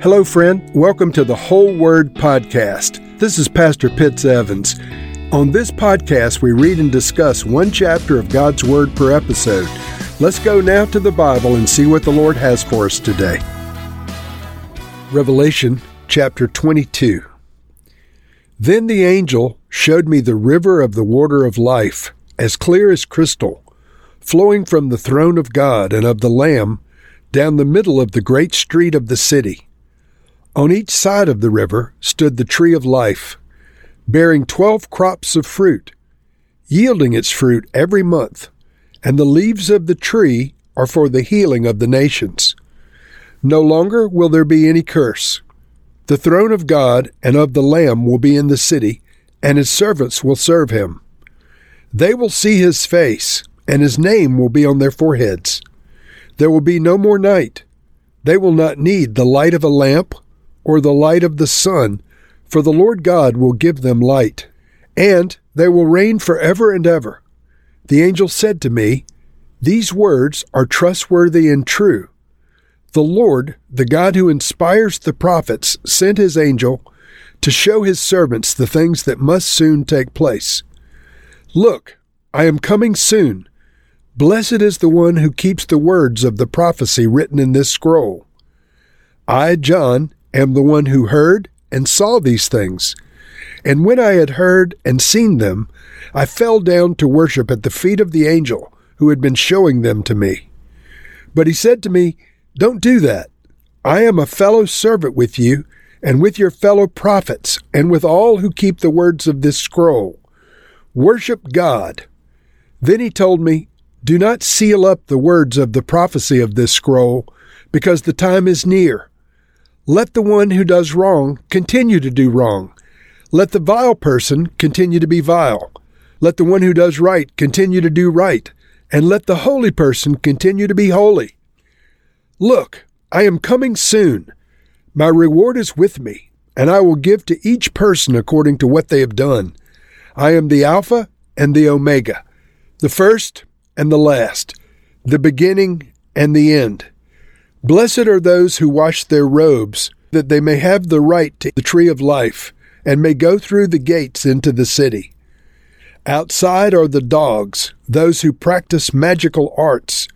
Hello, friend. Welcome to the Whole Word Podcast. This is Pastor Pitts Evans. On this podcast, we read and discuss one chapter of God's Word per episode. Let's go now to the Bible and see what the Lord has for us today. Revelation chapter 22. Then the angel showed me the river of the water of life, as clear as crystal, flowing from the throne of God and of the Lamb down the middle of the great street of the city. On each side of the river stood the tree of life, bearing twelve crops of fruit, yielding its fruit every month, and the leaves of the tree are for the healing of the nations. No longer will there be any curse. The throne of God and of the Lamb will be in the city, and his servants will serve him. They will see his face, and his name will be on their foreheads. There will be no more night. They will not need the light of a lamp or the light of the sun, for the Lord God will give them light, and they will reign forever and ever. The angel said to me, These words are trustworthy and true. The Lord, the God who inspires the prophets, sent his angel to show his servants the things that must soon take place. Look, I am coming soon. Blessed is the one who keeps the words of the prophecy written in this scroll. I, John, am the one who heard and saw these things. And when I had heard and seen them, I fell down to worship at the feet of the angel who had been showing them to me. But he said to me, Don't do that. I am a fellow servant with you, and with your fellow prophets, and with all who keep the words of this scroll. Worship God. Then he told me, Do not seal up the words of the prophecy of this scroll, because the time is near. Let the one who does wrong continue to do wrong. Let the vile person continue to be vile. Let the one who does right continue to do right. And let the holy person continue to be holy. Look, I am coming soon. My reward is with me, and I will give to each person according to what they have done. I am the Alpha and the Omega, the first and the last, the beginning and the end. Blessed are those who wash their robes, that they may have the right to the tree of life, and may go through the gates into the city. Outside are the dogs, those who practice magical arts,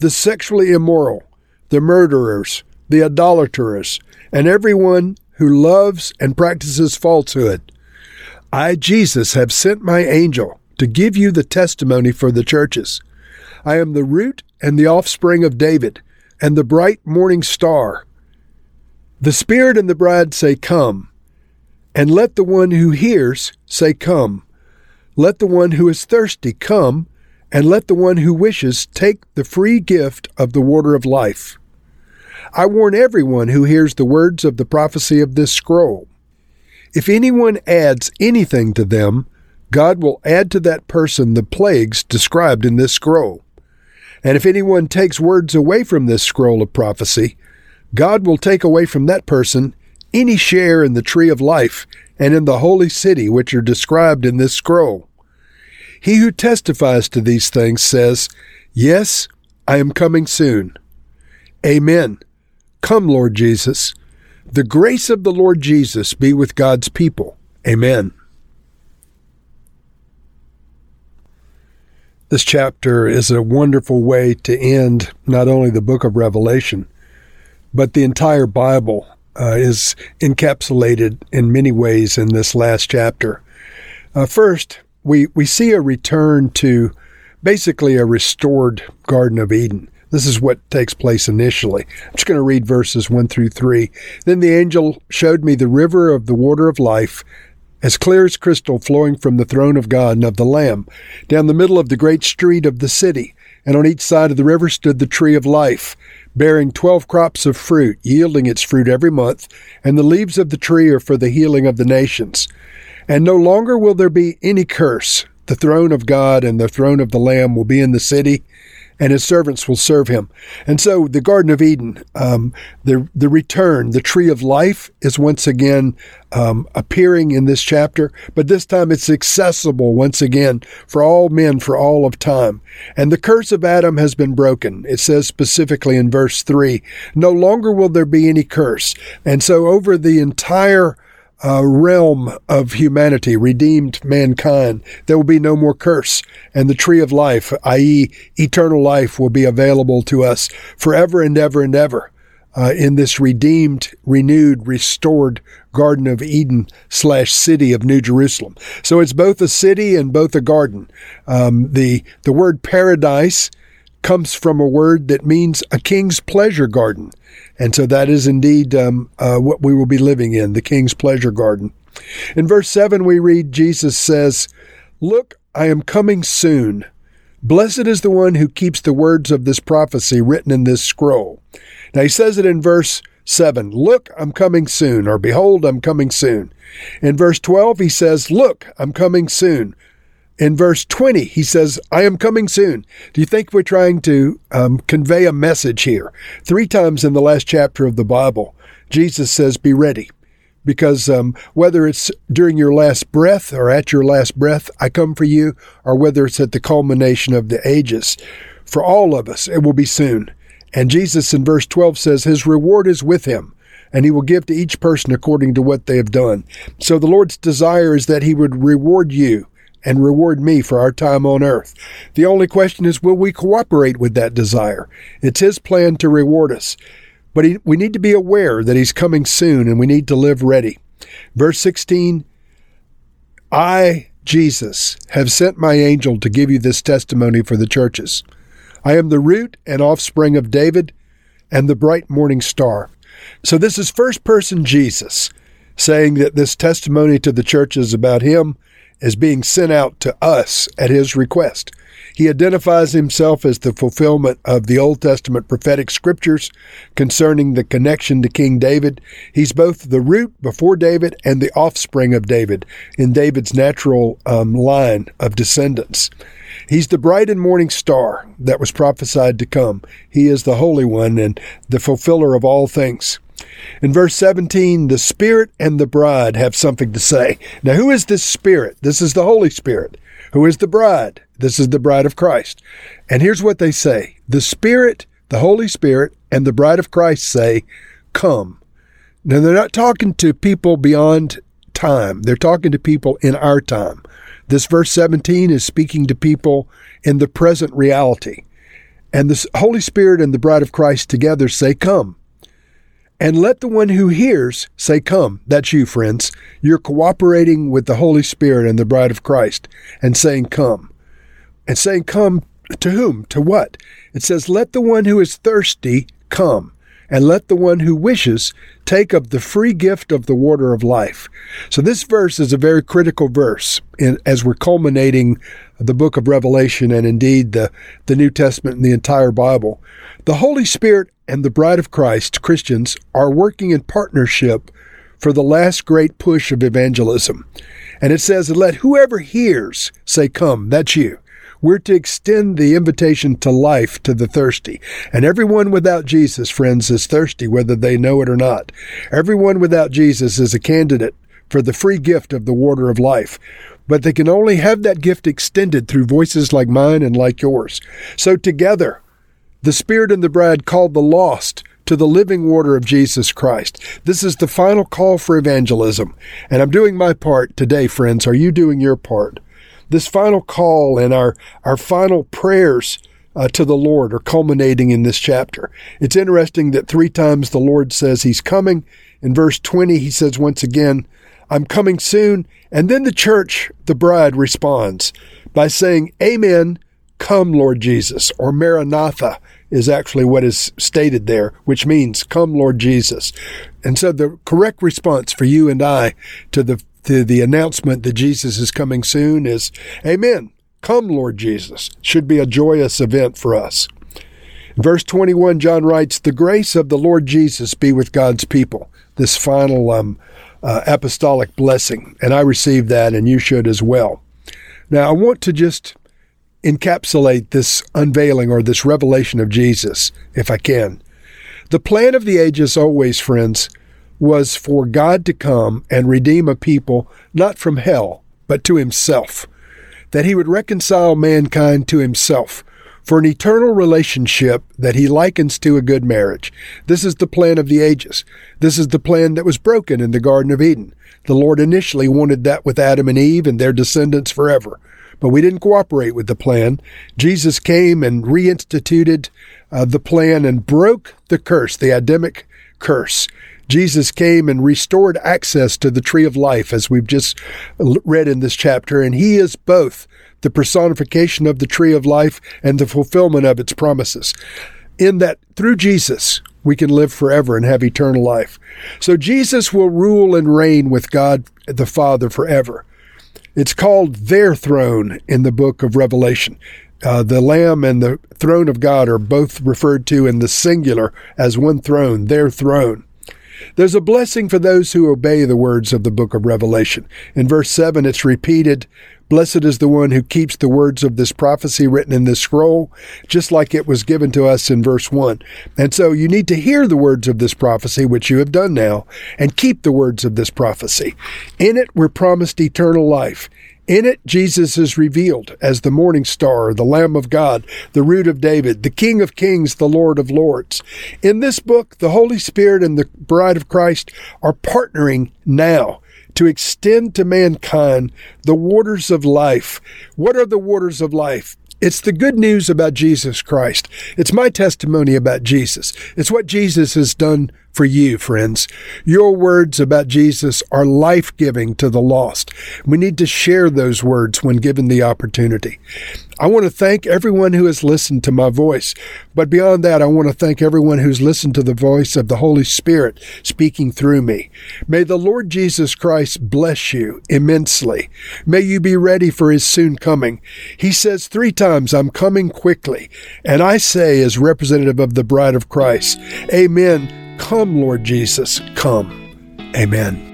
the sexually immoral, the murderers, the idolaters, and everyone who loves and practices falsehood. I, Jesus, have sent my angel to give you the testimony for the churches. I am the root and the offspring of David and the bright morning star. The Spirit and the bride say, Come. And let the one who hears say, Come. Let the one who is thirsty come, and let the one who wishes take the free gift of the water of life. I warn everyone who hears the words of the prophecy of this scroll. If anyone adds anything to them, God will add to that person the plagues described in this scroll. And if anyone takes words away from this scroll of prophecy, God will take away from that person any share in the tree of life and in the holy city which are described in this scroll. He who testifies to these things says, Yes, I am coming soon. Amen. Come, Lord Jesus. The grace of the Lord Jesus be with God's people. Amen. This chapter is a wonderful way to end not only the book of Revelation, but the entire Bible uh, is encapsulated in many ways in this last chapter. Uh, first, we, we see a return to basically a restored Garden of Eden. This is what takes place initially. I'm just going to read verses 1 through 3. Then the angel showed me the river of the water of life, as clear as crystal flowing from the throne of God and of the Lamb, down the middle of the great street of the city. And on each side of the river stood the tree of life, bearing twelve crops of fruit, yielding its fruit every month, and the leaves of the tree are for the healing of the nations. And no longer will there be any curse. The throne of God and the throne of the Lamb will be in the city, and his servants will serve him. And so the Garden of Eden, um, the, the return, the tree of life is once again um, appearing in this chapter, but this time it's accessible once again for all men for all of time. And the curse of Adam has been broken. It says specifically in verse 3 no longer will there be any curse. And so over the entire uh, realm of humanity, redeemed mankind, there will be no more curse. And the tree of life, i.e., eternal life, will be available to us forever and ever and ever. Uh, in this redeemed, renewed, restored Garden of Eden slash city of New Jerusalem. So it's both a city and both a garden. Um, the the word paradise comes from a word that means a king's pleasure garden. And so that is indeed um, uh, what we will be living in, the king's pleasure garden. In verse 7, we read Jesus says, Look, I am coming soon. Blessed is the one who keeps the words of this prophecy written in this scroll. Now he says it in verse 7 Look, I'm coming soon, or Behold, I'm coming soon. In verse 12, he says, Look, I'm coming soon. In verse 20, he says, I am coming soon. Do you think we're trying to um, convey a message here? Three times in the last chapter of the Bible, Jesus says, Be ready. Because um, whether it's during your last breath or at your last breath, I come for you, or whether it's at the culmination of the ages, for all of us, it will be soon. And Jesus in verse 12 says, His reward is with him and he will give to each person according to what they have done. So the Lord's desire is that he would reward you and reward me for our time on earth. The only question is, will we cooperate with that desire? It's His plan to reward us. But he, we need to be aware that He's coming soon and we need to live ready. Verse 16 I, Jesus, have sent my angel to give you this testimony for the churches. I am the root and offspring of David and the bright morning star. So this is first person Jesus saying that this testimony to the churches about him as being sent out to us at his request. He identifies himself as the fulfillment of the Old Testament prophetic scriptures concerning the connection to King David. He's both the root before David and the offspring of David in David's natural um, line of descendants. He's the bright and morning star that was prophesied to come. He is the Holy One and the fulfiller of all things. In verse 17, the Spirit and the bride have something to say. Now, who is this Spirit? This is the Holy Spirit. Who is the bride? This is the bride of Christ. And here's what they say the Spirit, the Holy Spirit, and the bride of Christ say, Come. Now, they're not talking to people beyond time, they're talking to people in our time. This verse 17 is speaking to people in the present reality. And the Holy Spirit and the bride of Christ together say, Come. And let the one who hears say, Come. That's you, friends. You're cooperating with the Holy Spirit and the bride of Christ and saying, Come. And saying, Come to whom? To what? It says, Let the one who is thirsty come and let the one who wishes take of the free gift of the water of life. So this verse is a very critical verse in, as we're culminating the book of Revelation and indeed the, the New Testament and the entire Bible. The Holy Spirit and the bride of Christ, Christians, are working in partnership for the last great push of evangelism. And it says, let whoever hears say, come, that's you. We're to extend the invitation to life to the thirsty. And everyone without Jesus, friends, is thirsty, whether they know it or not. Everyone without Jesus is a candidate for the free gift of the water of life. But they can only have that gift extended through voices like mine and like yours. So together, the Spirit and the bride called the lost to the living water of Jesus Christ. This is the final call for evangelism. And I'm doing my part today, friends. Are you doing your part? this final call and our, our final prayers uh, to the Lord are culminating in this chapter. It's interesting that three times the Lord says he's coming. In verse 20, he says once again, I'm coming soon. And then the church, the bride, responds by saying, Amen, come, Lord Jesus, or Maranatha is actually what is stated there, which means, Come, Lord Jesus. And so the correct response for you and I to the to the announcement that Jesus is coming soon is Amen. Come, Lord Jesus. Should be a joyous event for us. verse 21, John writes, The grace of the Lord Jesus be with God's people. This final um, uh, apostolic blessing. And I received that, and you should as well. Now, I want to just encapsulate this unveiling or this revelation of Jesus, if I can. The plan of the ages always, friends, was for God to come and redeem a people not from hell, but to himself. That he would reconcile mankind to himself for an eternal relationship that he likens to a good marriage. This is the plan of the ages. This is the plan that was broken in the Garden of Eden. The Lord initially wanted that with Adam and Eve and their descendants forever. But we didn't cooperate with the plan. Jesus came and reinstituted uh, the plan and broke the curse, the Adamic curse. Jesus came and restored access to the tree of life, as we've just read in this chapter, and he is both the personification of the tree of life and the fulfillment of its promises. In that, through Jesus, we can live forever and have eternal life. So Jesus will rule and reign with God the Father forever. It's called their throne in the book of Revelation. Uh, the Lamb and the throne of God are both referred to in the singular as one throne, their throne. There's a blessing for those who obey the words of the book of Revelation. In verse 7, it's repeated Blessed is the one who keeps the words of this prophecy written in this scroll, just like it was given to us in verse 1. And so you need to hear the words of this prophecy, which you have done now, and keep the words of this prophecy. In it, we're promised eternal life. In it, Jesus is revealed as the morning star, the Lamb of God, the root of David, the King of kings, the Lord of lords. In this book, the Holy Spirit and the bride of Christ are partnering now to extend to mankind the waters of life. What are the waters of life? It's the good news about Jesus Christ. It's my testimony about Jesus. It's what Jesus has done for you, friends. Your words about Jesus are life giving to the lost. We need to share those words when given the opportunity. I want to thank everyone who has listened to my voice. But beyond that, I want to thank everyone who's listened to the voice of the Holy Spirit speaking through me. May the Lord Jesus Christ bless you immensely. May you be ready for his soon coming. He says three times, I'm coming quickly. And I say, as representative of the bride of Christ, Amen. Come, Lord Jesus, come. Amen.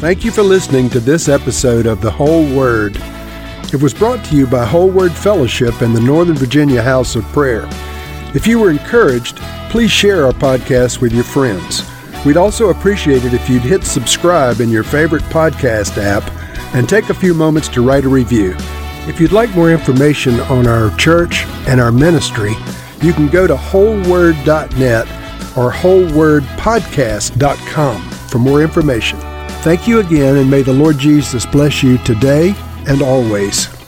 Thank you for listening to this episode of The Whole Word. It was brought to you by Whole Word Fellowship and the Northern Virginia House of Prayer. If you were encouraged, please share our podcast with your friends. We'd also appreciate it if you'd hit subscribe in your favorite podcast app and take a few moments to write a review. If you'd like more information on our church and our ministry, you can go to wholeword.net or wholewordpodcast.com for more information. Thank you again, and may the Lord Jesus bless you today and always.